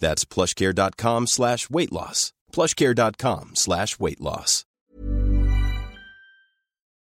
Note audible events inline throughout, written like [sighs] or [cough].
That's plushcare.com slash weight loss. plushcare.com slash weight loss.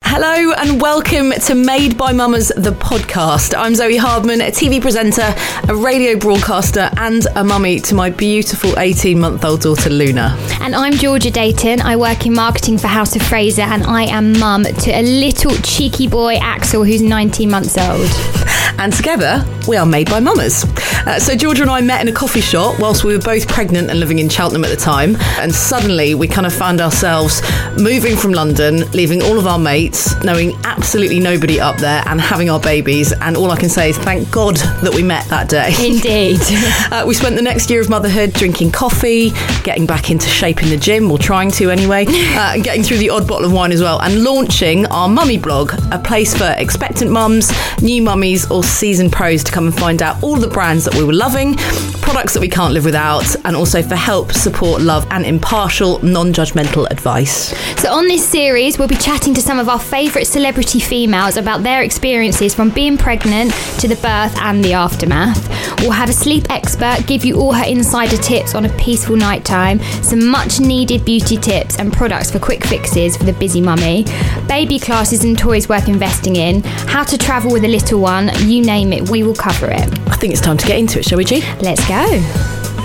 Hello and welcome to Made by Mamas, the podcast. I'm Zoe Hardman, a TV presenter, a radio broadcaster, and a mummy to my beautiful 18 month old daughter Luna. And I'm Georgia Dayton. I work in marketing for House of Fraser, and I am mum to a little cheeky boy, Axel, who's 19 months old. And together, we are Made by Mamas. Uh, so, Georgia and I met in a coffee shop whilst we were both pregnant and living in Cheltenham at the time. And suddenly, we kind of found ourselves moving from London, leaving all of our mates, knowing absolutely nobody up there, and having our babies. And all I can say is thank God that we met that day. Indeed. [laughs] Uh, we spent the next year of motherhood drinking coffee, getting back into shape in the gym, or trying to anyway, [laughs] uh, and getting through the odd bottle of wine as well, and launching our mummy blog, a place for expectant mums, new mummies, or seasoned pros to come and find out all the brands that we were loving, products that we can't live without, and also for help, support, love, and impartial, non judgmental advice. So, on this series, we'll be chatting to some of our favourite celebrity females about their experiences from being pregnant to the birth and the aftermath. We'll have a sleep expert give you all her insider tips on a peaceful night time, some much needed beauty tips and products for quick fixes for the busy mummy, baby classes and toys worth investing in, how to travel with a little one, you name it, we will cover it. I think it's time to get into it, shall we, G? Let's go.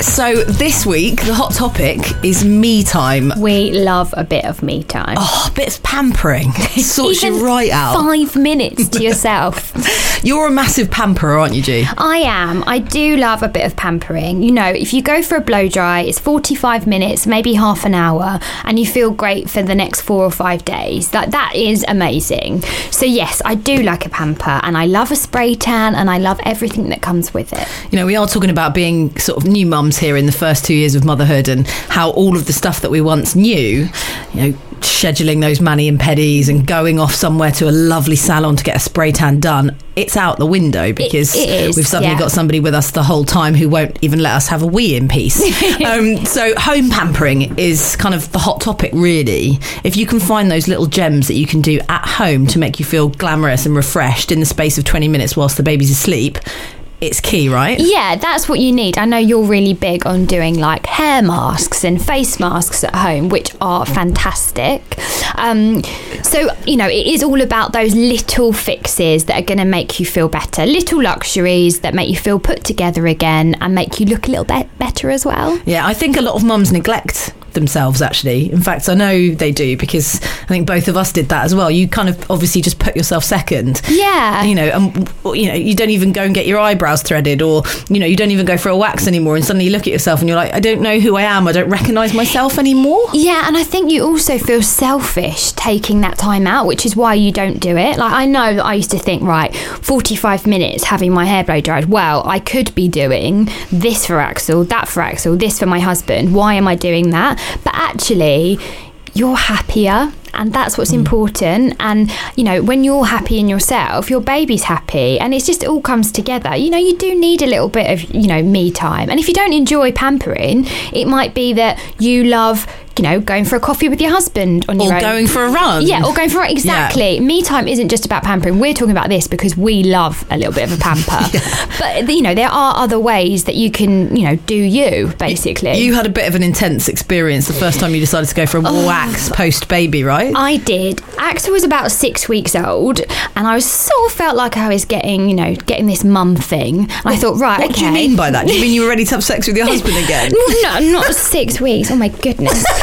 So, this week, the hot topic is me time. We love a bit of me time. Oh, a bit of pampering. [laughs] Sorts you right out. Five minutes to yourself. [laughs] You're a massive pamperer, aren't you, G? I am. I do love a bit of pampering. You know, if you go for a blow dry, it's 45 minutes, maybe half an hour, and you feel great for the next four or five days. That that is amazing. So yes, I do like a pamper, and I love a spray tan, and I love everything that comes with it. You know, we are talking about being sort of new mums here in the first two years of motherhood and how all of the stuff that we once knew, you know, scheduling those mani and pedis and going off somewhere to a lovely salon to get a spray tan done, it's out the window because it is, we've suddenly yeah. got somebody with us the whole time who won't even let us have a wee in peace. [laughs] um, so, home pampering is kind of the hot topic, really. If you can find those little gems that you can do at home to make you feel glamorous and refreshed in the space of 20 minutes whilst the baby's asleep, it's key, right? Yeah, that's what you need. I know you're really big on doing like hair masks and face masks at home, which are fantastic. Um, so, you know, it is all about those little fixes that are going to make you feel better, little luxuries that make you feel put together again and make you look a little bit better as well. Yeah, I think a lot of mums neglect themselves actually. In fact, I know they do because I think both of us did that as well. You kind of obviously just put yourself second. Yeah. You know, and you know, you don't even go and get your eyebrows threaded or you know, you don't even go for a wax anymore and suddenly you look at yourself and you're like, I don't know who I am. I don't recognize myself anymore. Yeah, and I think you also feel selfish taking that time out, which is why you don't do it. Like, I know that I used to think, right, 45 minutes having my hair blow dried. Well, I could be doing this for Axel, that for Axel, this for my husband. Why am I doing that? But actually, you're happier and that's what's mm. important. And you know when you're happy in yourself your baby's happy and it's just it all comes together. You know you do need a little bit of you know me time. And if you don't enjoy pampering it might be that you love you know, going for a coffee with your husband on Or your own. going for a run. Yeah, or going for a run. exactly. Me time isn't just about pampering. We're talking about this because we love a little bit of a pamper. [laughs] But you know, there are other ways that you can, you know, do you basically. You had a bit of an intense experience the first time you decided to go for a Oh. wax post baby, right? I did. Axel was about six weeks old, and I was sort of felt like I was getting, you know, getting this mum thing. And I thought, right, what okay. do you mean by that? Do you mean you were ready to have sex with your [laughs] husband again? no, not six weeks. Oh my goodness. [laughs]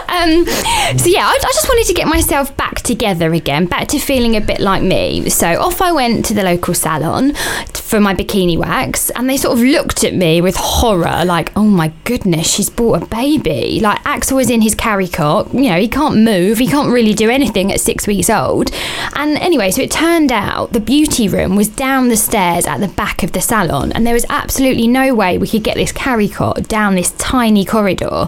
um, so yeah, I, I just wanted to get myself back together again, back to feeling a bit like me. So off I went to the local salon for my bikini wax, and they sort of looked at me with horror, like, "Oh my goodness, she's brought a baby." Like Axel was in his carry cot. You know, he can't move. He can't really do anything at six weeks old. And anyway, so it turned out the beauty room was down the stairs at the back of the salon, and there was absolutely no way we could get this carry cot down this tiny corridor.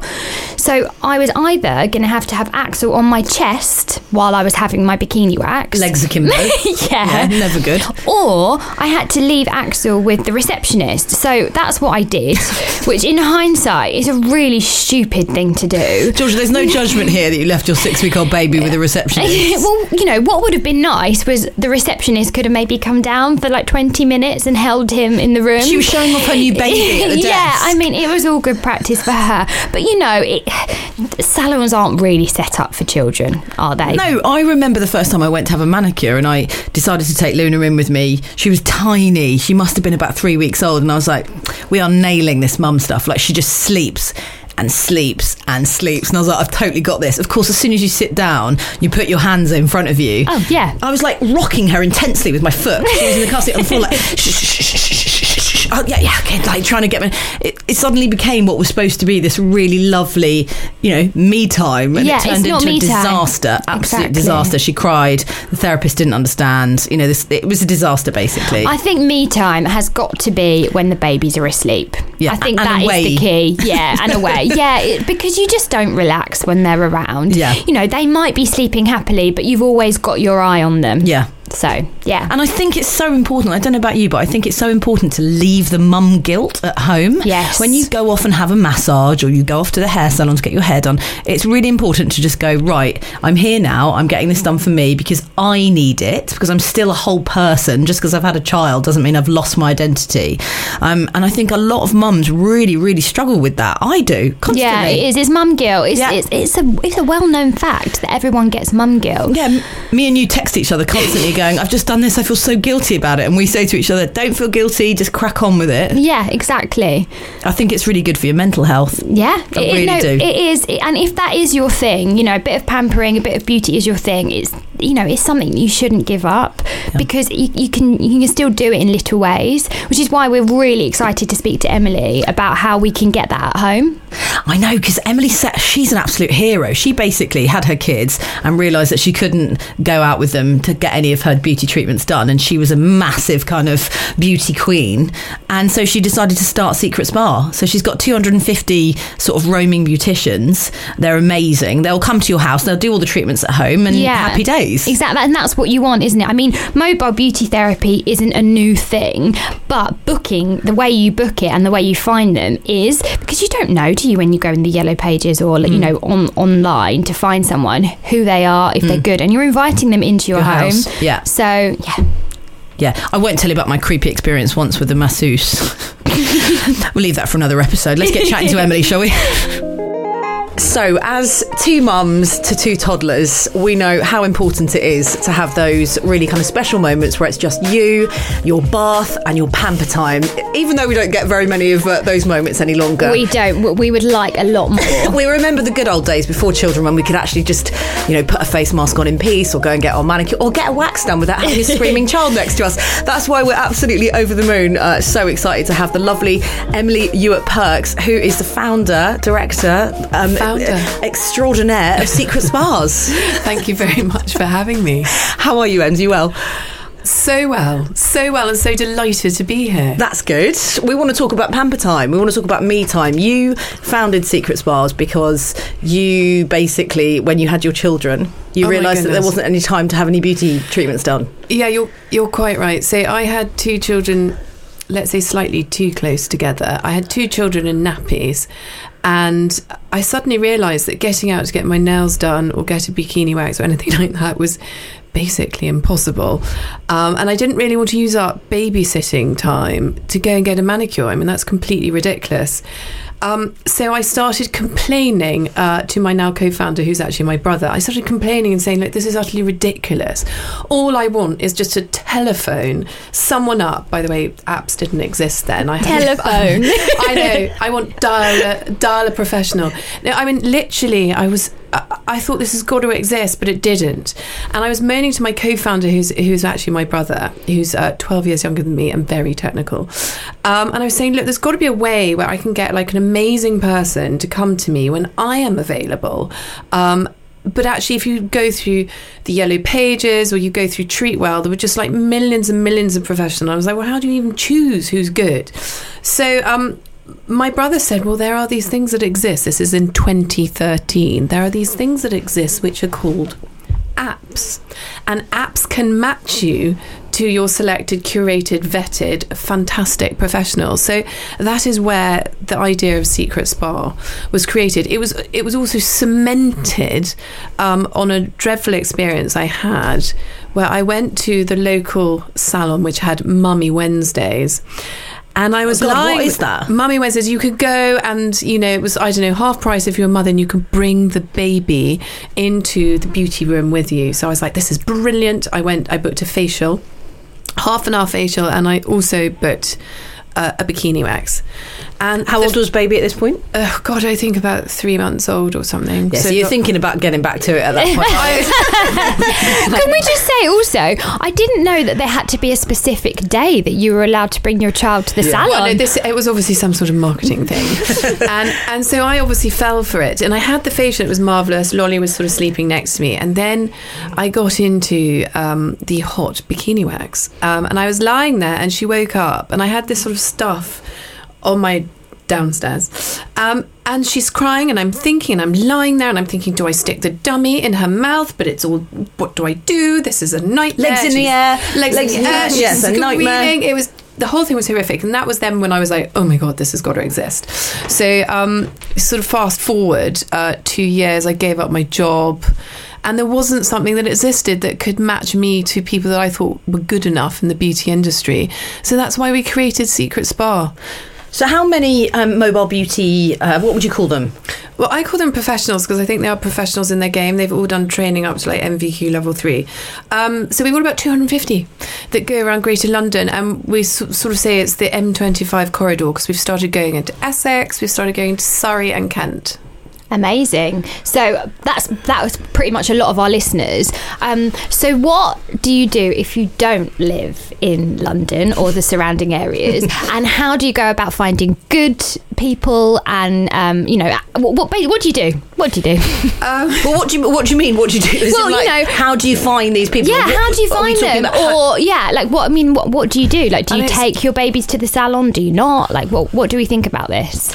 So I was either going to have to have Axel on my chest while I was having my bikini wax. Legs akimbo. [laughs] yeah. Yeah, never good. Or I had to leave Axel with the receptionist. So that's what I did, [laughs] which in hindsight is a really stupid thing to do. Georgia, there's no [laughs] judgment here that you left your six week old baby with a receptionist. well, you know, what would have been nice was the receptionist could have maybe come down for like 20 minutes and held him in the room. She was showing off her new baby at the desk. yeah. I mean, it was all good practice for her. But you know, it, [sighs] salons aren't really set up for children, are they? No, I remember the first time I went to have a manicure and I decided to take Luna in with me. She was tiny. She must have been about three weeks old. And I was like, we are nailing this mum stuff. Like, she just sleeps and sleeps and sleeps. And I was like, I've totally got this. Of course, as soon as you sit down, you put your hands in front of you. Oh, yeah. I was like rocking her intensely with my foot. She was in the car seat on the floor, like, shh, shh, shh, shh, shh, Oh, yeah, yeah, okay, like trying to get me. It, it suddenly became what was supposed to be this really lovely, you know, me time. And Yeah, it turned into a me time. disaster. Absolute Exactly. disaster. She cried. The therapist didn't understand. You know, this it was a disaster basically. I think me time has got to be when the babies are asleep. Yeah, I think and that is away. the key. Yeah, and away. [laughs] Yeah, it, because you just don't relax when they're around. Yeah. You know, they might be sleeping happily, but you've always got your eye on them. yeah. So, yeah. And I think it's so important. I don't know about you, but I think it's so important to leave the mum guilt at home. Yes. When you go off and have a massage or you go off to the hair salon to get your hair done, it's really important to just go, right, I'm here now. I'm getting this done for me because I need it because I'm still a whole person. Just because I've had a child doesn't mean I've lost my identity. Um, and I think a lot of mums really, really struggle with that. I do constantly. yeah, it is. It's mum guilt. It's, Yeah. it's, it's a it's a well known fact that everyone gets mum guilt. Yeah, me and you text each other constantly [laughs] going, I've just done this, I feel so guilty about it. And we say to each other, don't feel guilty, just crack on with it. Yeah, exactly. I think it's really good for your mental health. Yeah, I really no, do. It is, and if that is your thing, you know, a bit of pampering, a bit of beauty is your thing. It's you know, it's something you shouldn't give up because you, you can you can still do it in little ways, which is why we're really excited to speak to Emily about how we can get that at home. I know, because Emily said she's an absolute hero. She basically had her kids and realised that she couldn't go out with them to get any of her beauty treatments done. And she was a massive kind of beauty queen. And so she decided to start Secret Spa. So she's got 250 sort of roaming beauticians. They're amazing. They'll come to your house, they'll do all the treatments at home, and yeah, happy days. Exactly, and that's what you want, isn't it? I mean, mobile beauty therapy isn't a new thing, but booking the way you book it and the way you find them is because you don't know, do you, when you go in the yellow pages or Mm. you know on online to find someone who they are, if they're good, and you're inviting them into your, Mm. Your home. house, yeah. So yeah. Yeah, I won't tell you about my creepy experience once with the masseuse. [laughs] we'll leave that for another episode. Let's get chatting to [laughs] Emily, shall we? So, as two mums to two toddlers, we know how important it is to have those really kind of special moments where it's just you, your bath, and your pamper time. Even though we don't get very many of uh, those moments any longer. We don't. We would like a lot more. [laughs] We remember the good old days before children when we could actually just, you know, put a face mask on in peace or go and get our manicure or get a wax done without having a screaming child next to us. That's why we're absolutely over the moon. Uh, so excited to have the lovely Emily Ewart Perks, who is the founder, director, um, Founder. extraordinaire of Secret Spas. [laughs] Thank you very much for having me. How are you, Ems? You well? So well, so well, and so delighted to be here. That's good. We want to talk about pamper time. We want to talk about me time. You founded Secret Spas because you basically, when you had your children, you Oh realised that there wasn't any time to have any beauty treatments done. Yeah, you're you're quite right. So I had two children let's say, slightly too close together. I had two children in nappies, and I suddenly realised that getting out to get my nails done or get a bikini wax or anything [laughs] like that was basically impossible. Um, and I didn't really want to use up babysitting time to go and get a manicure. I mean, that's completely ridiculous. Um, so I started complaining uh, to my now co-founder, who's actually my brother. I started complaining and saying, "Look, this is utterly ridiculous. All I want is just to telephone someone up." By the way, apps didn't exist then. I had- [laughs] Telephone. I know. I want dial a, dial a professional. No, I mean literally. I was. I, thought this has got to exist, but it didn't. And I was moaning to my co-founder, who's who's actually my brother, who's uh, twelve years younger than me and very technical. Um, and I was saying, look, there's got to be a way where I can get like an amazing person to come to me when I am available. Um, but actually, if you go through the yellow pages or you go through Treatwell, there were just like millions and millions of professionals. I was like, well, how do you even choose who's good? So, um, my brother said, well, there are these things that exist. This is in 2013. There are these things that exist which are called apps. And apps can match you to your selected, curated, vetted, fantastic professionals. So that is where the idea of Secret Spa was created. It was it was also cemented um, on a dreadful experience I had where I went to the local salon which had Mummy Wednesdays. And I was Oh God, what lying. is that? Mummy Wednesdays, you could go and, you know, it was, I don't know, half price if you're a mother and you can bring the baby into the beauty room with you. So I was like, this is brilliant. I went, I booked a facial, half an hour facial, and I also booked uh, a bikini wax. And How old was baby at this point? Oh, God, I think about three months old or something. Yeah, so, you're got- thinking about getting back to it at that point. [laughs] [laughs] Can we just say also, I didn't know that there had to be a specific day that you were allowed to bring your child to the salon. Well, no, this it was obviously some sort of marketing [laughs] thing, and and so I obviously fell for it. And I had the facial; it was marvelous. Lolly was sort of sleeping next to me, and then I got into um, the hot bikini wax, um, and I was lying there, and she woke up, and I had this sort of stuff on my downstairs. Um, and she's crying, and I'm thinking, and I'm lying there, and I'm thinking, do I stick the dummy in her mouth? But it's all, what do I do? This is a nightmare. Legs in the air, Legs, legs in the air. She's Yes, a nightmare. It was the whole thing was horrific, and that was then when I was like, oh my god, this has got to exist. So, um, sort of fast forward uh, two years, I gave up my job. And there wasn't something that existed that could match me to people that I thought were good enough in the beauty industry. So that's why we created Secret Spa. So, how many um, mobile beauty? Uh, what would you call them? Well, I call them professionals because I think they are professionals in their game. They've all done training up to like NVQ level three. Um, so we've got about 250 that go around Greater London, and we s- sort of say it's the M25 corridor because we've started going into Essex, we've started going to Surrey and Kent. Amazing. So that's that was pretty much a lot of our listeners. Um, so what do you do if you don't live in London or the surrounding areas, [laughs] and how do you go about finding good people? And um, you know, what, what what do you do? What do you do? [laughs] well, what do you what do you mean? What do you do? Is Well, it you know- how do you find these people? yeah, What- how do you find them? Or yeah, like what I mean, what what do you do? Like, do you take your babies to the salon? Do you not? Like, what what do we think about this?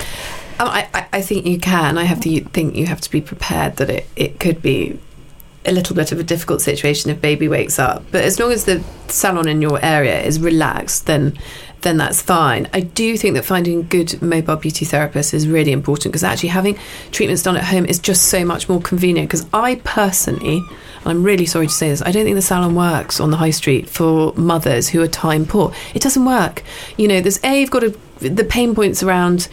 Um, I, I, think you can. I have to think you have to be prepared that it, it could be a little bit of a difficult situation if baby wakes up. But as long as the salon in your area is relaxed, then then that's fine. I do think that finding good mobile beauty therapists is really important because actually having treatments done at home is just so much more convenient. Because I personally, and I'm really sorry to say this, I don't think the salon works on the high street for mothers who are time poor. It doesn't work. You know, there's a you've got to, the pain points around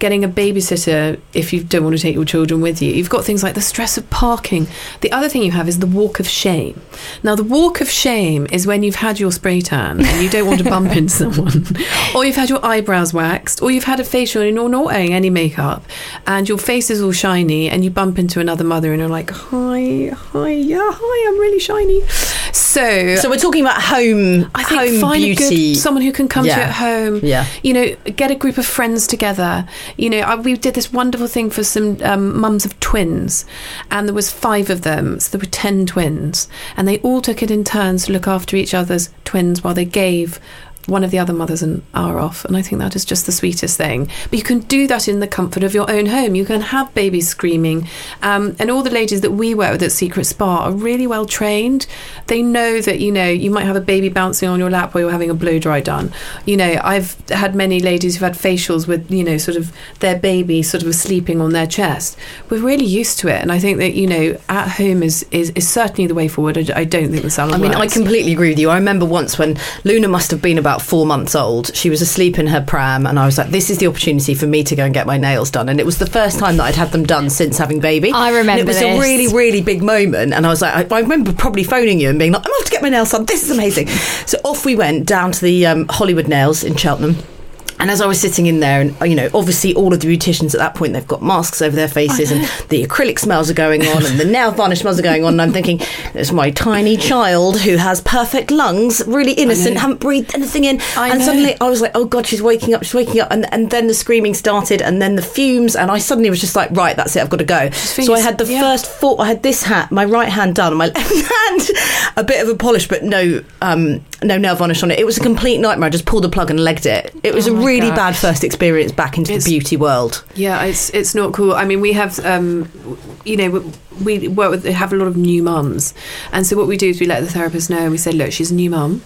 getting a babysitter if you don't want to take your children with you. You've got things like the stress of parking. The other thing you have is the walk of shame. Now, the walk of shame is when you've had your spray tan and you don't want to bump into someone, [laughs] or you've had your eyebrows waxed, or you've had a facial and you're not wearing any makeup, and your face is all shiny, and you bump into another mother and you're like, "Hi, hi, yeah, hi, I'm really shiny." So, So we're talking about home, I think home find beauty. a good someone who can come to you at home. Yeah. you know, get a group of friends together. You know, I, we did this wonderful thing for some um, mums of twins, and there was five of them, so there were ten twins, and they all took it in turns to look after each other's twins while they gave one of the other mothers and are off. And I think that is just the sweetest thing. But you can do that in the comfort of your own home. You can have babies screaming. Um, and all the ladies that we work with at Secret Spa are really well trained. They know that, you know, you might have a baby bouncing on your lap while you're having a blow dry done. You know, I've had many ladies who've had facials with, you know, sort of their baby sort of sleeping on their chest. We're really used to it. And I think that, you know, at home is, is, is certainly the way forward. I, I don't think the salon I mean, I completely agree with you. I remember once when Luna must have been about four months old. She was asleep in her pram, and I was like, "This is the opportunity for me to go and get my nails done." And it was the first time that I'd had them done since having baby. I remember And it was this. a really, really big moment, and I was like, I, I remember probably phoning you and being like, "I'm off to get my nails done. This is amazing." So off we went down to the um, Hollywood Nails in Cheltenham. And as I was sitting in there, and you know, obviously all of the beauticians at that point they've got masks over their faces, and the acrylic smells are going on, and the nail varnish smells are going on. And I'm thinking, it's my tiny child who has perfect lungs, really innocent, haven't breathed anything in. I and know. suddenly I was like, oh god, she's waking up, she's waking up, and and then the screaming started, and then the fumes, and I suddenly was just like, right, that's it, I've got to go. So I had the yeah. first four, I had this hat, my right hand done, my [laughs] left hand a bit of a polish, but no, um, no nail varnish on it. It was a complete nightmare. I just pulled the plug and legged it. It was Oh a really God. bad first experience back into It's- the beauty world. Yeah, it's it's not cool. I mean, we have, um, you know, we work with have a lot of new mums, and so what we do is we let the therapist know, and we say, look, she's a new mum.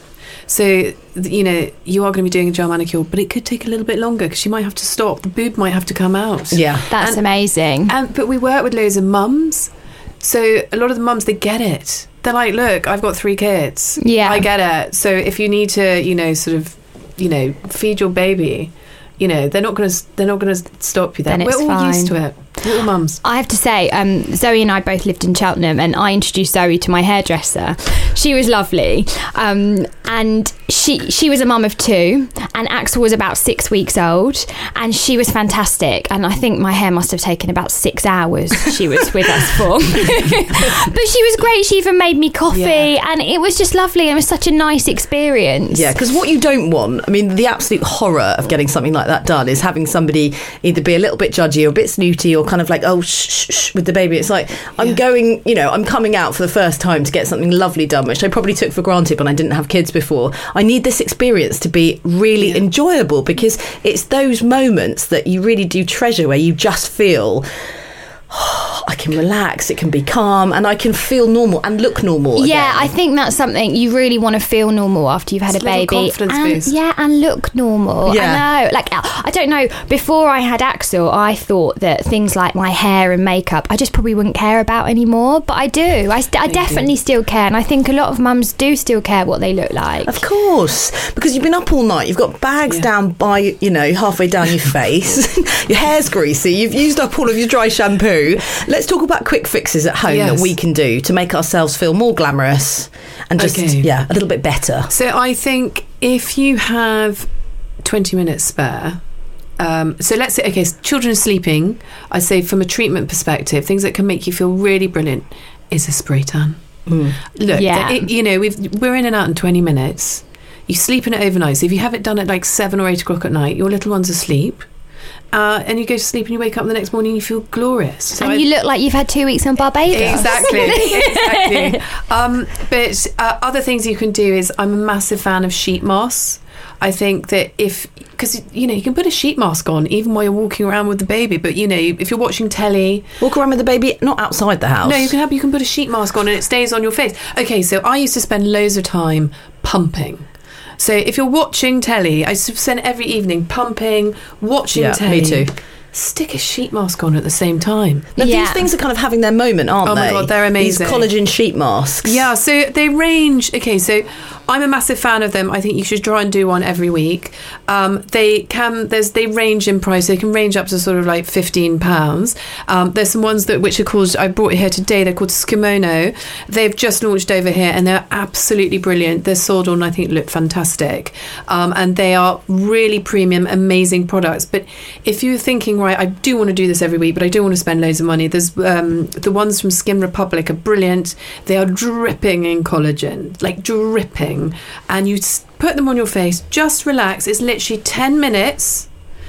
So you know you are going to be doing a gel manicure, but it could take a little bit longer because she might have to stop. The boob might have to come out. Yeah. That's And- amazing. And but we work with loads of mums, so a lot of the mums they get it. They're like, look, I've got three kids. Yeah. I get it. So if you need to, you know, sort of, you know, feed your baby, you know, they're not going to they're not going to stop you. There, Then we're all used to it. We're mums. I have to say, um, Zoe and I both lived in Cheltenham, and I introduced Zoe to my hairdresser. She was lovely, um, and she she was a mum of two, and Axel was about six weeks old, and she was fantastic. And I think my hair must have taken about six hours. She was with us for, [laughs] but she was great. She even made me coffee, Yeah. and it was just lovely. It was such a nice experience. Yeah, because what you don't want, I mean, the absolute horror of getting something like that done is having somebody either be a little bit judgy or a bit snooty or kind of like, oh, shh, shh, shh, with the baby. It's like, I'm Yeah. going, you know, I'm coming out for the first time to get something lovely done, which I probably took for granted when I didn't have kids before. I need this experience to be really Yeah. enjoyable because it's those moments that you really do treasure where you just feel. [gasps] I can relax, it can be calm, and I can feel normal and look normal. Yeah, again. I think that's something you really want to feel normal after you've had It's a a baby. confidence and, boost. Yeah, and look normal. Yeah. I know. Like uh, I don't know. Before I had Axel, I thought that things like my hair and makeup, I just probably wouldn't care about anymore. But I do. I, st- I definitely still care, and I think a lot of mums do still care what they look like. Of course, because you've been up all night. You've got bags Yeah. down by, you know, halfway down your face. [laughs] your hair's greasy. You've used up all of your dry shampoo. Let's talk about quick fixes at home Yes. that we can do to make ourselves feel more glamorous and just, Okay. yeah, a little bit better. So I think if you have 20 minutes spare, um, so let's say, okay, s- children are sleeping. I say from a treatment perspective, things that can make you feel really brilliant is a spray tan. Look, Yeah. it- you know, we've, we're in and out in 20 minutes. You sleep in it overnight. So if you have it done at like seven or eight o'clock at night, your little one's asleep. Uh, and you go to sleep and you wake up the next morning and you feel glorious. So and I- you look like you've had two weeks on Barbados. Exactly, [laughs] exactly. Um, but uh, other things you can do is I'm a massive fan of sheet masks. I think that if because you know you can put a sheet mask on even while you're walking around with the baby, but you know if you're watching telly, Walk around with the baby, not outside the house. no, you can have you can put a sheet mask on and it stays on your face. Okay, so I used to spend loads of time pumping. So if you're watching telly, I used spend every evening pumping, watching Yeah, telly. me too. Stick a sheet mask on at the same time. Now, Yeah. These things are kind of having their moment, aren't oh they? Oh they? my God, they're amazing. These collagen sheet masks. Yeah, so they range. Okay, so I'm a massive fan of them. I think you should try and do one every week. Um, they can there's they range in price. They can range up to sort of like fifteen pounds. Um, there's some ones that which are called I brought here today. They're called Skimono. They've just launched over here and they're absolutely brilliant. They're sold on I think look fantastic, um, and they are really premium, amazing products. But if you're thinking right, I do want to do this every week, but I don't want to spend loads of money. There's um, the ones from Skin Republic are brilliant. They are dripping in collagen, like dripping, and you put them on your face. Just relax. It's literally ten minutes.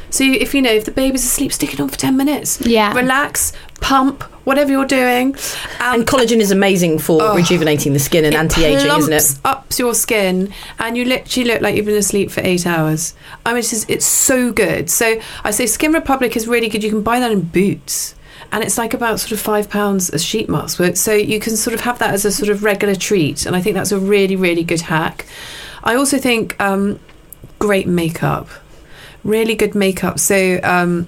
So you, if you know if the baby's asleep, stick it on for ten minutes. Yeah. relax, pump, whatever you're doing. Um, And collagen is amazing for rejuvenating the skin and anti-aging, isn't it? plumps up your skin, and you literally look like you've been asleep for eight hours. I mean, it's, just, it's so good. So I say Skin Republic is really good. You can buy that in Boots. And it's like about sort of five pounds a sheet mask. So- you can sort of have that as a sort of regular treat. And I think that's a really, really good hack. I also think um, great makeup, really good makeup. So um,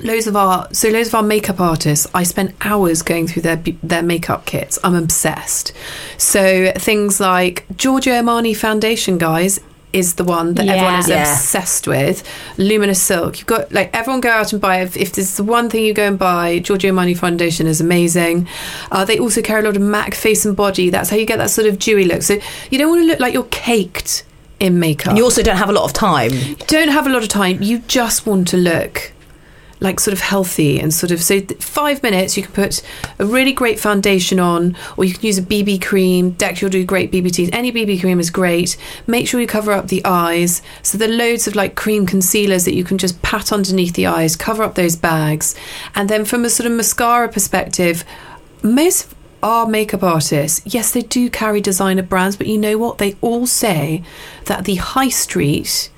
loads of our so loads of our makeup artists i spend hours going through their their makeup kits i'm obsessed so things like giorgio armani foundation guys is the one that everyone is Yeah. obsessed with luminous silk you've got like everyone go out and buy if, if there's the one thing you go and buy giorgio armani foundation is amazing uh, they also carry a lot of mac face and body that's how you get that sort of dewy look so you don't want to look like you're caked in makeup And you also don't have a lot of time. don't have a lot of time. You just want to look like sort of healthy and sort of so five minutes you can put a really great foundation on or you can use a bb cream. Deck you'll do great BB bbts any bb cream is great. Make sure you cover up the eyes. So there are loads of like cream concealers that you can just pat underneath the eyes cover up those bags. And then from a sort of mascara perspective most our makeup artists, yes, they do carry designer brands, but you know what? They all say that the high street,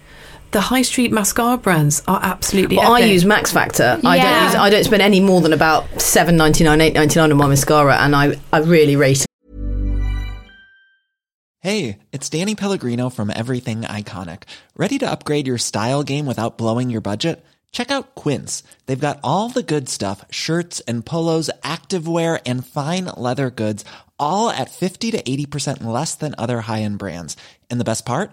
the high street mascara brands are absolutely. Well, I use Max Factor. I don't Yeah. use. I don't spend any more than about seven ninety nine, eight ninety nine on my mascara, and I I really rate it. Hey, it's Danny Pellegrino from Everything Iconic. Ready to upgrade your style game without blowing your budget? Check out Quince. They've got all the good stuff shirts and polos, activewear, and fine leather goods, all at 50 to 80% less than other high end brands. And the best part?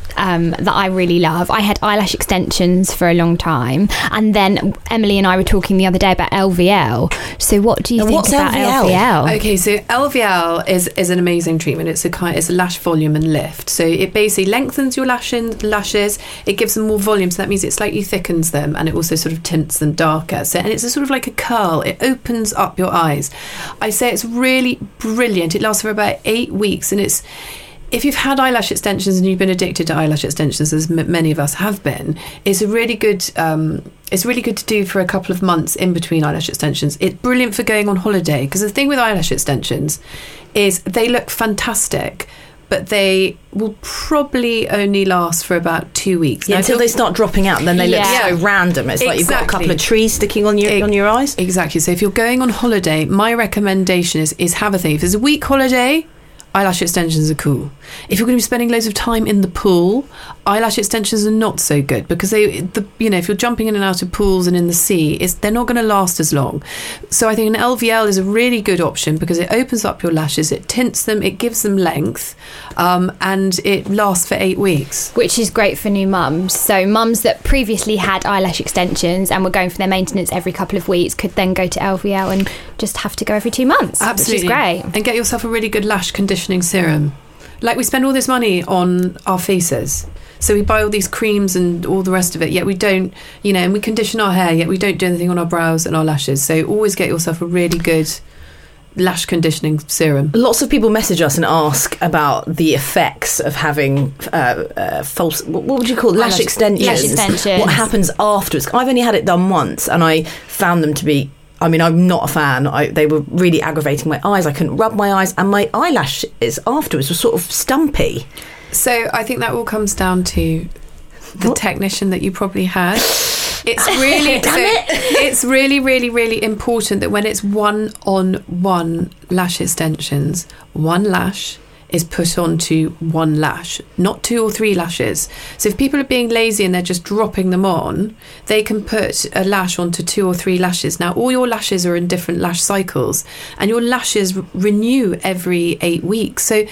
um, that I really love. I had eyelash extensions for a long time, and then Emily and I were talking the other day about LVL. So, what do you Now, think what's about LVL? LVL? Okay, so LVL is, is an amazing treatment. It's a kind, it's a lash volume and lift. So it basically lengthens your lashes, lashes. It gives them more volume, so that means it slightly thickens them, and it also sort of tints them darker. So and it's a sort of like a curl. It opens up your eyes. I say it's really brilliant. It lasts for about eight weeks, and it's if you've had eyelash extensions and you've been addicted to eyelash extensions, as m- many of us have been, it's a really good. Um, it's really good to do for a couple of months in between eyelash extensions. It's brilliant for going on holiday because the thing with eyelash extensions is they look fantastic, but they will probably only last for about two weeks. Yeah, until they start dropping out, then they Yeah. look so random. It's like you've got a couple of trees sticking on your Ex- on your eyes. Exactly. So if you're going on holiday, my recommendation is is have a thing. If it's a week holiday, eyelash extensions are cool. If you're going to be spending loads of time in the pool, eyelash extensions are not so good because they, the, you know, if you're jumping in and out of pools and in the sea, it's, they're not going to last as long. So I think an LVL is a really good option because it opens up your lashes, it tints them, it gives them length, um, and it lasts for eight weeks. Which is great for new mums. So, mums that previously had eyelash extensions and were going for their maintenance every couple of weeks could then go to LVL and just have to go every two months. Absolutely. Which is great. And get yourself a really good lash conditioning serum. Like we spend all this money on our faces. So we buy all these creams and all the rest of it, yet we don't, you know, and we condition our hair, yet we don't do anything on our brows and our lashes. So always get yourself a really good lash conditioning serum. Lots of people message us and ask about the effects of having uh, uh, false. What what would you call it? lash Eyelash- extensions? Lash extensions. What happens afterwards? I've only had it done once, and I found them to be. I mean, I'm not a fan. I, they were really aggravating my eyes. I couldn't rub my eyes, and my eyelashes afterwards were sort of stumpy. So I think that all comes down to the What? technician that you probably had. It's [laughs] really so it. [laughs] it's really, really, really important that when it's one on one lash extensions, one lash is put onto one lash, not two or three lashes. So if people are being lazy and they're just dropping them on, they can put a lash onto two or three lashes. Now all your lashes are in different lash cycles and your lashes renew every 8 weeks. So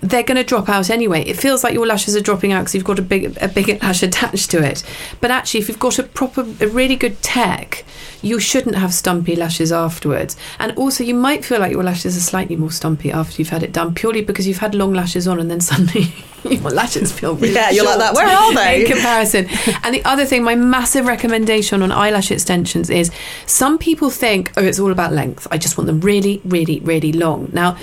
they're going to drop out anyway. It feels like your lashes are dropping out because you've got a big a big lash [laughs] attached to it. But actually, if you've got a proper, a really good tech, you shouldn't have stumpy lashes afterwards. And also, you might feel like your lashes are slightly more stumpy after you've had it done, purely because you've had long lashes on, and then [laughs] suddenly your lashes feel really Yeah, you're like that. Where are [laughs] they? In comparison. and the other thing, my massive recommendation on eyelash extensions is some people think, oh, it's all about length. I just want them really, really, really long. Now.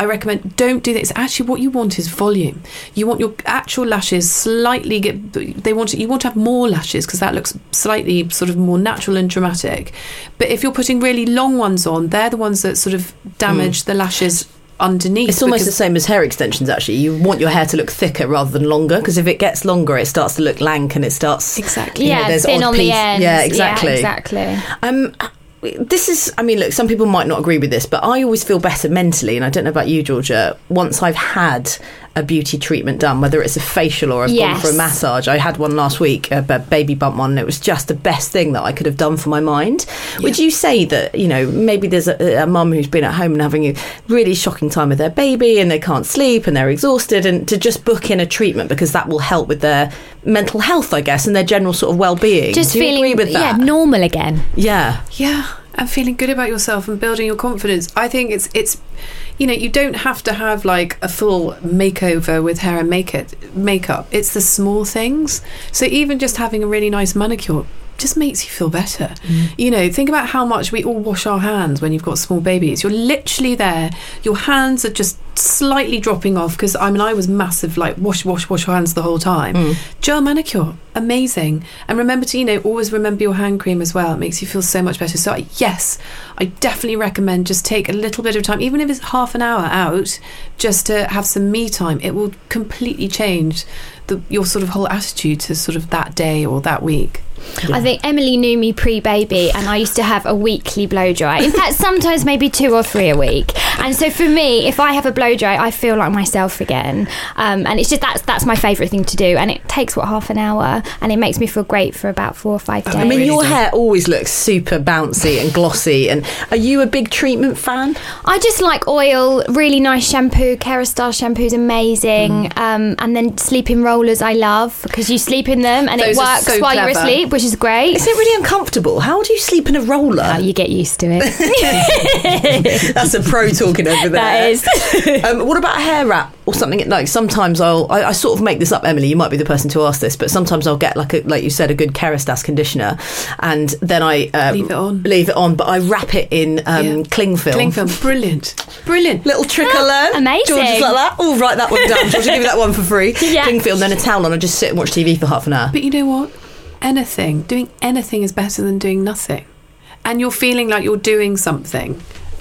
I recommend don't do this. Actually, what you want is volume. You want your actual lashes slightly get. They want you want to have more lashes because that looks slightly sort of more natural and dramatic. But if you're putting really long ones on, they're the ones that sort of damage the lashes underneath. It's almost the same as hair extensions, actually. You want your hair to look thicker rather than longer because if it gets longer, it starts to look lank and it starts. exactly. you know, yeah, there's thin odd on piece- the ends. Yeah, exactly. exactly. Um, this is, I mean, look, some people might not agree with this, but I always feel better mentally, and I don't know about you, Georgia, once I've had a beauty treatment done, whether it's a facial or I've gone for a massage. I had one last week, a baby bump one, and it was just the best thing that I could have done for my mind. Would you say that, you know, maybe there's a, a mum who's been at home and having a really shocking time with their baby and they can't sleep and they're exhausted, and to just book in a treatment because that will help with their mental health, I guess, and their general sort of well being? Just Do you feeling agree with yeah normal again. yeah. Yeah, and feeling good about yourself and building your confidence. I think it's it's you know, you don't have to have like a full makeover with hair and make it, makeup. It's the small things. So even just having a really nice manicure just makes you feel better. Mm. You know, think about how much we all wash our hands when you've got small babies. You're literally there. Your hands are just slightly dropping off because I mean I was massive like wash wash wash your hands the whole time. Mm. Gel manicure, amazing. And remember to you know always remember your hand cream as well. It makes you feel so much better. So I- yes, I definitely recommend just take a little bit of time, even if it's half an hour out, just to have some me time. It will completely change the, your sort of whole attitude to sort of that day or that week. I think Emily knew me pre-baby, and I used to have a weekly blow dry. In fact, [laughs] sometimes maybe two or three a week. And so for me, if I have a blow dry, I feel like myself again. Um, and it's just that's that's my favourite thing to do. And it takes what half an hour, and it makes me feel great for about four or five days. I mean, your hair always looks super bouncy and glossy. And are you a big treatment fan? I just like oil, really nice shampoo. Kerastase shampoo is amazing. Um, and then sleeping rollers, I love because you sleep in them and Those it works so while you're clever. Asleep, which is great. Is it really uncomfortable? How do you sleep in a roller? Oh, you get used to it. [laughs] That's a pro talking over there. That is. [laughs] um, what about a hair wrap or something? Like sometimes I'll, I, I sort of make this up, Emily. You might be the person to ask this, but sometimes I'll get like a, like you said, a good Kerastase conditioner, and then I uh, Leave it on. leave it on, but I wrap it in um, Yeah. cling film. Cling film, brilliant, brilliant. Little trick I learned. amazing. George is like that. Oh, write that one down. George, I'll give you that one for free. [laughs] Yeah. Cling film, then a towel on. I just sit and watch TV for half an hour. But you know what? Anything, doing anything is better than doing nothing. And you're feeling like you're doing something.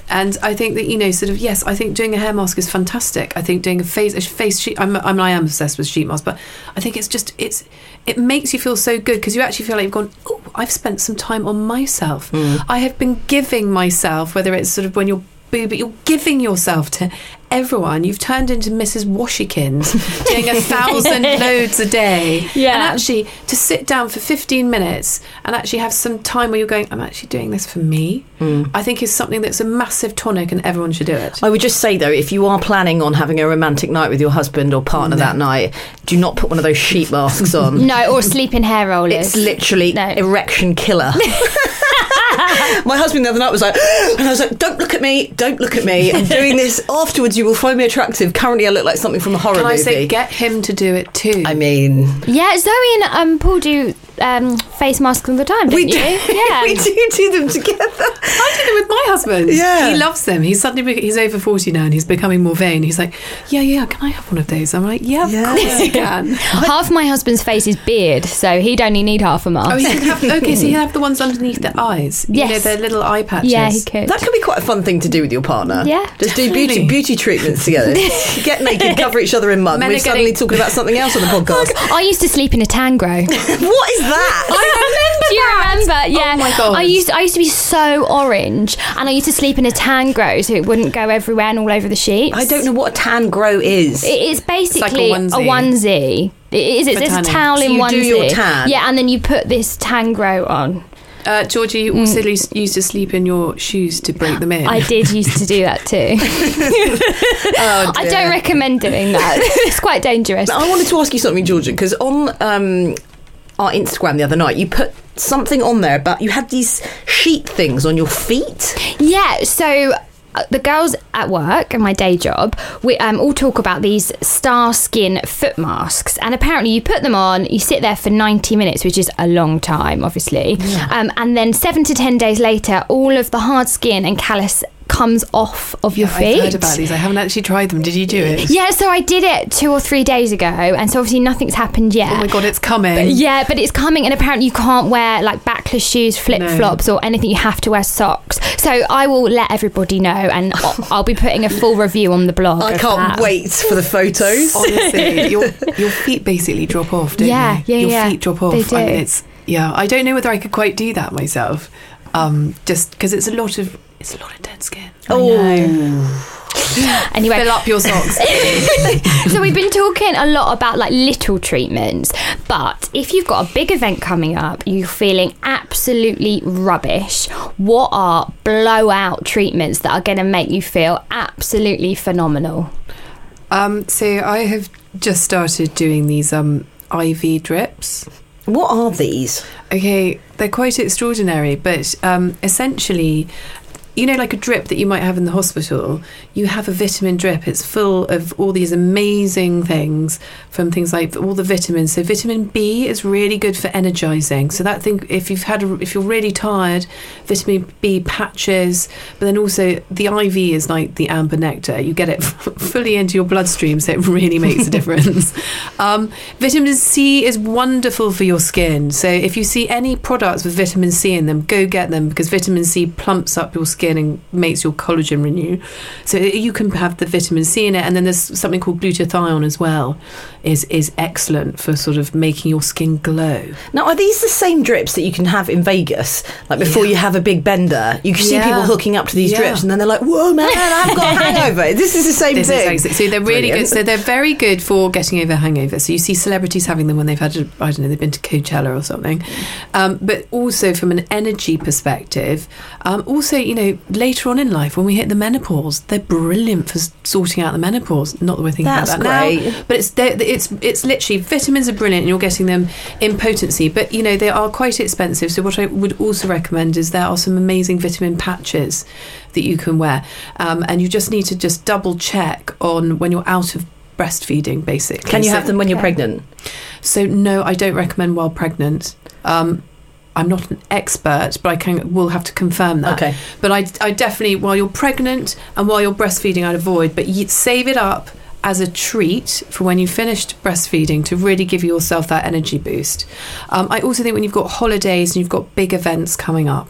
And I think that you know, sort of, yes, I think doing a hair mask is fantastic. I think doing a face a face sheet. I'm, I'm I am obsessed with sheet masks, but I think it's just it's it makes you feel so good because you actually feel like you've gone. Oh, I've spent some time on myself. Mm. I have been giving myself, whether it's sort of when you're boo, but you're giving yourself to everyone. You've turned into Mrs. Washikins, doing a [laughs] thousand loads a day. Yeah. And actually, to sit down for 15 minutes and actually have some time where you're going, I'm actually doing this for me, hmm. I think is something that's a massive tonic and everyone should do it. I would just say though, if you are planning on having a romantic night with your husband or partner that night, do not put one of those sheet masks on. [laughs] no, or sleeping hair rollers. It's literally No. erection killer. [laughs] [laughs] My husband the other night was like, [gasps] and I was like, "Don't look at me! Don't look at me! I'm [laughs] doing this. Afterwards, you will find me attractive. Currently, I look like something from a horror Can I movie." say, get him to do it too? I mean, yeah, Zoe and um, Paul do um, face masks all the time, don't we you? do, [laughs] Yeah. we do do them together. I did it with my husband. Yeah. He loves them. He's suddenly, be- he's over 40 now and he's becoming more vain. He's like, yeah, yeah, can I have one of those? I'm like, yeah, of Yeah. course you can. [laughs] Half my husband's face is beard, so he'd only need half a mask. Oh, you can have, [laughs] okay, so you can have the ones underneath the eyes. You Yes. know, their little eye patches. yeah, he could. That could be quite a fun thing to do with your partner. Yeah. just do beauty beauty treatments together. Get naked, cover each other in mud. Men We're are suddenly getting- talking about something else on the podcast. I used to sleep in a tangro. what is that? Do you remember? Yeah. Oh my God. I used I used to be so orange, and I used to sleep in a tan grow so it wouldn't go everywhere and all over the sheets. I don't know what a tan grow is. It is basically like a a onesie. onesie. It is. It's a tanning. towel So in you onesie. do your tan? Yeah, and then you put this tan grow on. Uh, Georgie, you also used used to sleep in your shoes to break them in. I did used to do that too. [laughs] Oh, I don't recommend doing that. [laughs] it's quite dangerous. I wanted to ask you something, Georgia, because on um, our Instagram the other night, you put something on there about you had these sheet things on your feet. Yeah, so uh, the girls at work and my day job, we um, all talk about these star skin foot masks, and apparently you put them on, you sit there for ninety minutes, which is a long time, obviously, um, and then seven to ten days later, all of the hard skin and callus comes off of your feet. I've heard about these. I haven't actually tried them. Did you do it? Yeah, so I did it two or three days ago, and so obviously nothing's happened yet. Oh my god, it's coming. Yeah, but it's coming, and apparently you can't wear like backless shoes, flip flops, or anything. You have to wear socks. So I will let everybody know, and [laughs] I'll, I'll be putting a full review on the blog. I can't that. wait for the photos. Honestly, [laughs] your your feet basically drop off, don't Yeah, they? yeah, your yeah. feet drop off. They do. And it's yeah. I don't know whether I could quite do that myself. Um, just because it's a lot of it's a lot of dead skin. [gasps] Anyway, Fill up your socks. [laughs] so we've been talking a lot about like little treatments, but if you've got a big event coming up, you're feeling absolutely rubbish. What are blowout treatments that are going to make you feel absolutely phenomenal? um, so I have just started doing these um IV drips. What are these? Okay, they're quite extraordinary, but um, essentially, you know, like a drip that you might have in the hospital, you have a vitamin drip. It's full of all these amazing things from things like all the vitamins. So vitamin B is really good for energizing. So that thing, if you've had, a, if you're really tired, vitamin B patches. But then also the IV is like the amber nectar. You get it [laughs] fully into your bloodstream, so it really makes a [laughs] difference. Um, vitamin C is wonderful for your skin. So if you see any products with vitamin C in them, go get them because vitamin C plumps up your skin and makes your collagen renew. So you can have the vitamin C in it, and then there's something called glutathione as well. Is is excellent for sort of making your skin glow. Now, are these the same drips that you can have in Vegas? Like before Yeah. you have a big bender, you can see Yeah. people hooking up to these Yeah. drips, and then they're like, "Whoa, man, I've got a [laughs] hangover." This is the same This thing. exactly. So they're really Brilliant. good. So they're very good for getting over hangover. So you see celebrities having them when they've had, a, I don't know, they've been to Coachella or something. Um, but also from an energy perspective, um, also you know later on in life when we hit the menopause, they're brilliant for sorting out the menopause. Not that we're thinking That's about that great. now, but it's it's it's literally vitamins are brilliant, and you're getting them in potency. But you know they are quite expensive. So what I would also recommend is there are some amazing vitamin patches that you can wear, um, and you just need to just double check on when you're out of breastfeeding. Basically, Can you So- have them when you're Okay. pregnant? So no, I don't recommend while pregnant. Um, I'm not an expert, but I can will have to confirm that. Okay. But I, I definitely while you're pregnant and while you're breastfeeding, I'd avoid. But you save it up as a treat for when you finished breastfeeding to really give yourself that energy boost. Um, I also think when you've got holidays and you've got big events coming up,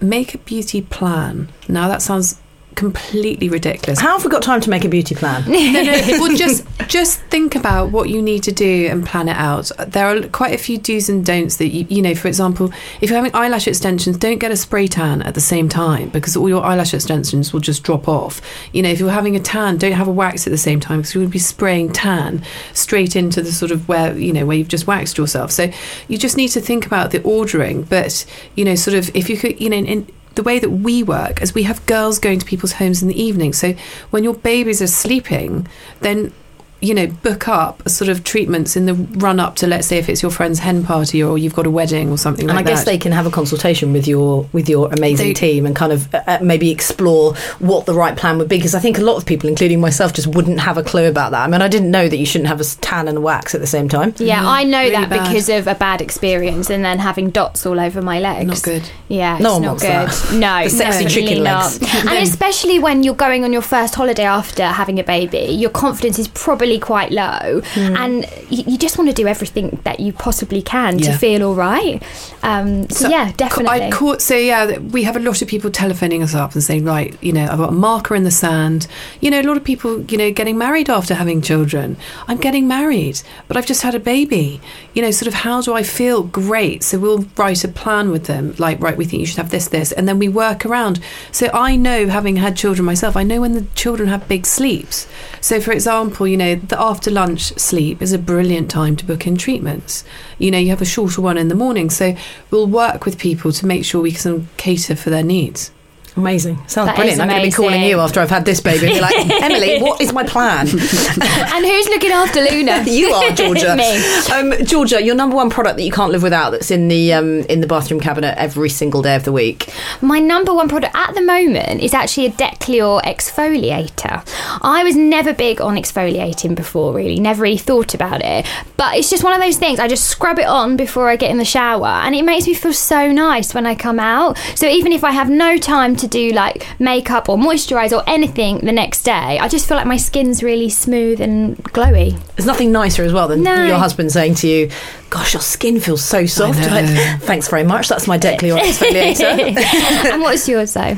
make a beauty plan. Now that sounds completely ridiculous. How have we got time to make a beauty plan? [laughs] no, no. Well, just just think about what you need to do and plan it out. There are quite a few do's and don'ts that you, you know. For example, if you're having eyelash extensions, don't get a spray tan at the same time because all your eyelash extensions will just drop off. You know, if you're having a tan, don't have a wax at the same time because you would be spraying tan straight into the sort of where you know where you've just waxed yourself. So you just need to think about the ordering. But you know, sort of if you could, you know, in, the way that we work is we have girls going to people's homes in the evening. So when your babies are sleeping, then you know book up sort of treatments in the run up to let's say if it's your friend's hen party or you've got a wedding or something And like I guess that. they can have a consultation with your with your amazing They- team and kind of uh, uh, maybe explore what the right plan would be. Because I think a lot of people, including myself, just wouldn't have a clue about that. I mean, I didn't know that you shouldn't have a tan and a wax at the same time. Yeah, I know really that bad. because of a bad experience and then having dots all over my legs. Not good. Yeah, it's No one not wants good. that. No, [laughs] The sexy definitely chicken not. legs. and [laughs] especially when you're going on your first holiday after having a baby, your confidence is probably quite low, Hmm. and you, you just want to do everything that you possibly can Yeah. to feel all right. Um, so, yeah, definitely. I caught so yeah, we have a lot of people telephoning us up and saying, right, you know, I've got a marker in the sand. You know, a lot of people, you know, getting married after having children. I'm getting married, but I've just had a baby. You know, sort of how do I feel? Great. So we'll write a plan with them, like, right, we think you should have this, this, and then we work around. So I know, having had children myself, I know when the children have big sleeps. So for example, you know, the after lunch sleep is a brilliant time to book in treatments. You know, you have a shorter one in the morning. So we'll work with people to make sure we can cater for their needs. Amazing. Sounds That brilliant. I'm going to be calling you after I've had this baby and be like, [laughs] Emily, what is my plan? [laughs] and who's looking after Luna? [laughs] you are Georgia. Me. Um, Georgia, your number one product that you can't live without that's in the um, in the bathroom cabinet every single day of the week. My number one product at the moment is actually a Decleor exfoliator. I was never big on exfoliating before, really, never really thought about it. But it's just one of those things. I just scrub it on before I get in the shower, and it makes me feel so nice when I come out. So even if I have no time to do like makeup or moisturize or anything the next day, I just feel like my skin's really smooth and glowy. There's nothing nicer as well than No. your husband saying to you, "Gosh, your skin feels so soft." know. Like, Thanks very much. That's my Decleor exfoliator. [laughs] and what's yours though?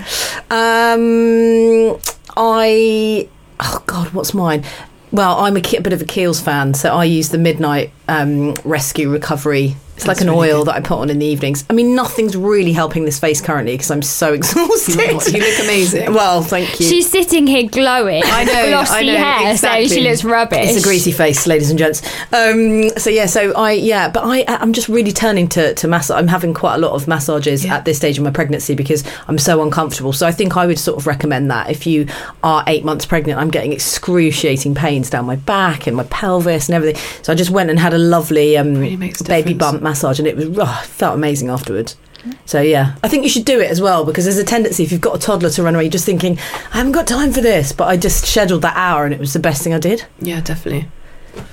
Um, I oh god, what's mine? Well, I'm a, a bit of a Kiehl's fan, so I use the Midnight um, Rescue Recovery. It's like an really oil good. that I put on in the evenings. I mean, nothing's really helping this face currently because I'm so [laughs] exhausted. You look amazing. Well, thank you. She's sitting here glowing. I know, glossy I know, hair, exactly. so she looks rubbish. It's a greasy face, ladies and gents. Um, so yeah, so I yeah, but I I'm just really turning to to massage. I'm having quite a lot of massages Yeah. at this stage of my pregnancy because I'm so uncomfortable. So I think I would sort of recommend that if you are eight months pregnant. I'm getting excruciating pains down my back and my pelvis and everything. So I just went and had a lovely um, Really baby bump massage, and it was oh, felt amazing afterwards. So yeah, I think you should do it as well because there's a tendency if you've got a toddler to run away, you're just thinking I haven't got time for this. But I just scheduled that hour, and it was the best thing I did. Yeah, definitely.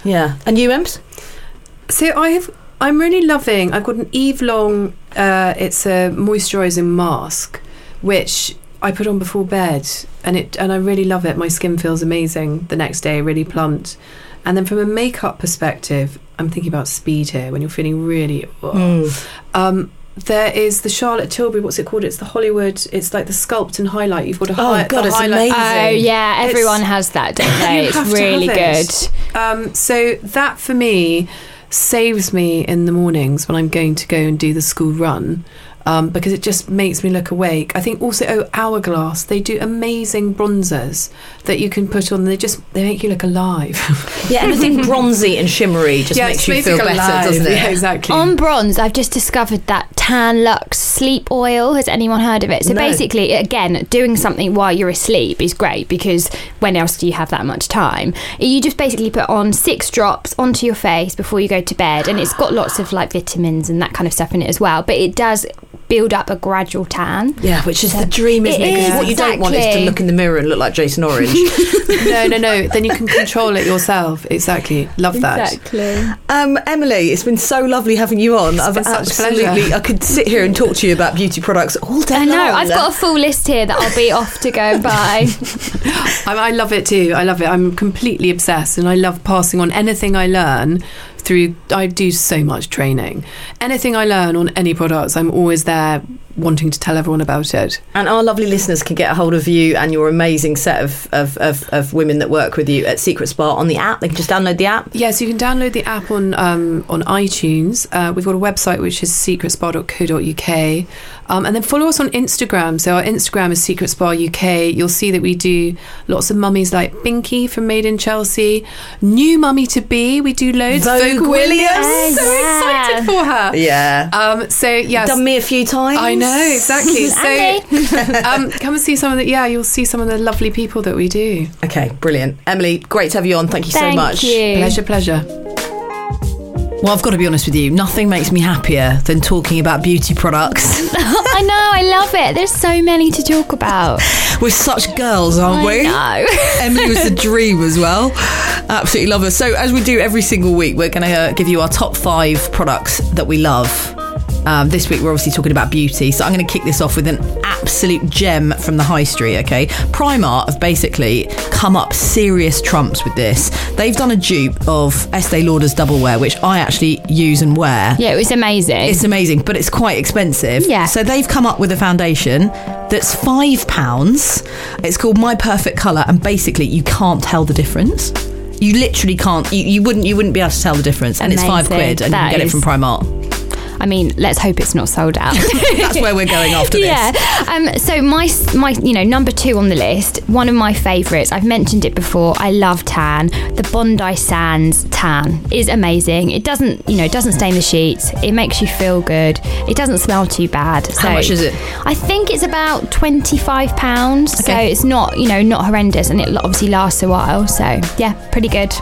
Yeah, and you, Ems? So I have. I'm really loving. I've got an Eve Lom. Uh, it's a moisturising mask, which I put on before bed, and it and I really love it. My skin feels amazing the next day, really plumped. And then from a makeup perspective, I'm thinking about speed here. When you're feeling really, um, there is the Charlotte Tilbury. What's it called? It's the Hollywood. It's like the sculpt and highlight. You've got to Oh, highlight. God, it's highlight. amazing. Oh yeah, It's- everyone has that, don't [laughs] they? It's really have good. it. Um, so that for me saves me in the mornings when I'm going to go and do the school run. Um, because it just makes me look awake. I think also oh, Hourglass they do amazing bronzers that you can put on. They just they make you look alive. [laughs] Yeah, anything [laughs] bronzy and shimmery just Yeah, makes you feel basically better, alive. doesn't it? Yeah, exactly. On bronze, I've just discovered that Tan-Luxe sleep oil. Has anyone heard of it? So No. basically, again, doing something while you're asleep is great because when else do you have that much time? You just basically put on six drops onto your face before you go to bed, and it's got lots of like vitamins and that kind of stuff in it as well. But it does build up a gradual tan. Yeah, which is the dream, isn't it? It 'Cause is, what you don't want is to look in the mirror and look like Jason Orange. [laughs] no, no, no. Then you can control it yourself. Exactly. Love that. Exactly. um, Emily, it's been so lovely having you on. I've been such a absolutely, pleasure. I could sit here and talk to you about beauty products all day I know. long. I've got a full list here that I'll be [laughs] off to go and buy. [laughs] I, I love it too. I love it. I'm completely obsessed, and I love passing on anything I learn through. I do so much training. Anything I learn on any products, I'm always there wanting to tell everyone about it. And our lovely listeners can get a hold of you and your amazing set of, of, of, of women that work with you at Secret Spa on the app. They can just download the app. Yes, you can download the app on um, on iTunes. Uh, we've got a website which is secretspa.co.uk, um, and then follow us on Instagram. So our Instagram is Secret Spa UK. You'll see that we do lots of mummies like Binky from Made in Chelsea, new mummy to be. We do loads. Vogue Williams. so Yeah. excited for her. Yeah. Um, so yes, Done me a few times. I know exactly. [laughs] So [laughs] um, come and see some of the. Yeah, you'll see some of the lovely people that we do. Okay, brilliant. Emily, great to have you on. Thank you so much. you. Pleasure, pleasure. Well, I've got to be honest with you, nothing makes me happier than talking about beauty products. [laughs] I know. I love it. There's so many to talk about. We're such girls, aren't we? I know. Emily was the dream as well. Absolutely love her. So, as we do every single week, we're going to uh, give you our top five products that we love. Um, this week we're obviously talking about beauty, so I'm going to kick this off with an absolute gem from the high street. Okay, Primark have basically come up serious trumps with this. They've done a dupe of Estee Lauder's Double Wear, which I actually use and wear. Yeah, it was amazing. It's amazing, but it's quite expensive. Yeah. So they've come up with a foundation that's five pounds. It's called My Perfect Color, and basically you can't tell the difference. You literally can't. You, you wouldn't. You wouldn't be able to tell the difference, and it's five quid, and you can get it from Primark. I mean, let's hope it's not sold out. [laughs] That's where we're going after this. Yeah. Um, so my my you know number two on the list, one of my favourites. I've mentioned it before. I love tan. The Bondi Sands tan is amazing. It doesn't you know it doesn't stain the sheets. It makes you feel good. It doesn't smell too bad. So How much is it? I think it's about twenty five pounds. So it's not you know not horrendous, and it obviously lasts a while. So yeah, pretty good.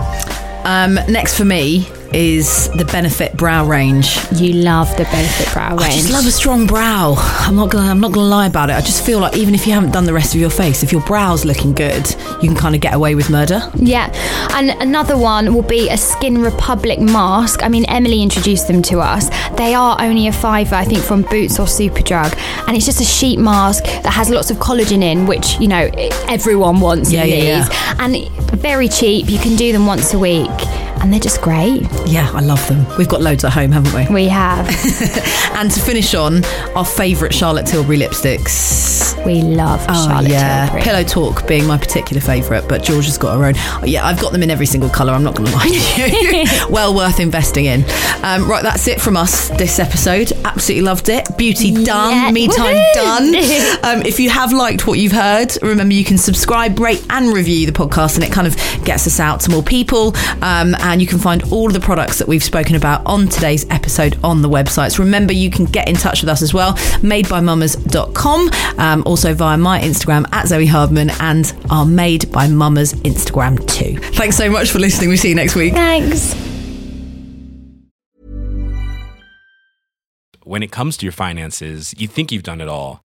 Um, next for me is the Benefit Brow Range. You love the Benefit Brow range. I just love a strong brow. I'm not gonna. I'm not gonna lie about it. I just feel like even if you haven't done the rest of your face, if your brow's looking good, you can kind of get away with murder. Yeah, and another one will be a Skin Republic mask. I mean, Emily introduced them to us. They are only a fiver, I think, from Boots or Superdrug, and it's just a sheet mask that has lots of collagen in, which you know everyone wants Yeah, yeah, these, and very cheap. You can do them once a week, and they're just great. Yeah, I love them. We've got loads at home, haven't we? We have, [laughs] And to finish on, our favourite Charlotte Tilbury lipsticks. we love Oh Charlotte yeah, Tilbury. Pillow Talk being my particular favourite, but George has got her own. Oh, yeah, I've got them in every single colour. I'm not going to lie to you. [laughs] [laughs] well worth investing in. Um, right, that's it from us this episode. Absolutely loved it. Beauty Yeah. done. Me time done. Um, if you have liked what you've heard, remember you can subscribe, rate, and review the podcast, and it kind of gets us out to more people. Um, and you can find all of the products that we've spoken about on today's episode on the websites. Remember, you can get in touch with us as well, madebymammas.com, um, also via my Instagram at Zoe Hardman and our Made by Mammas Instagram too. Thanks so much for listening. We'll see you next week. Thanks. when it comes to your finances, you think you've done it all.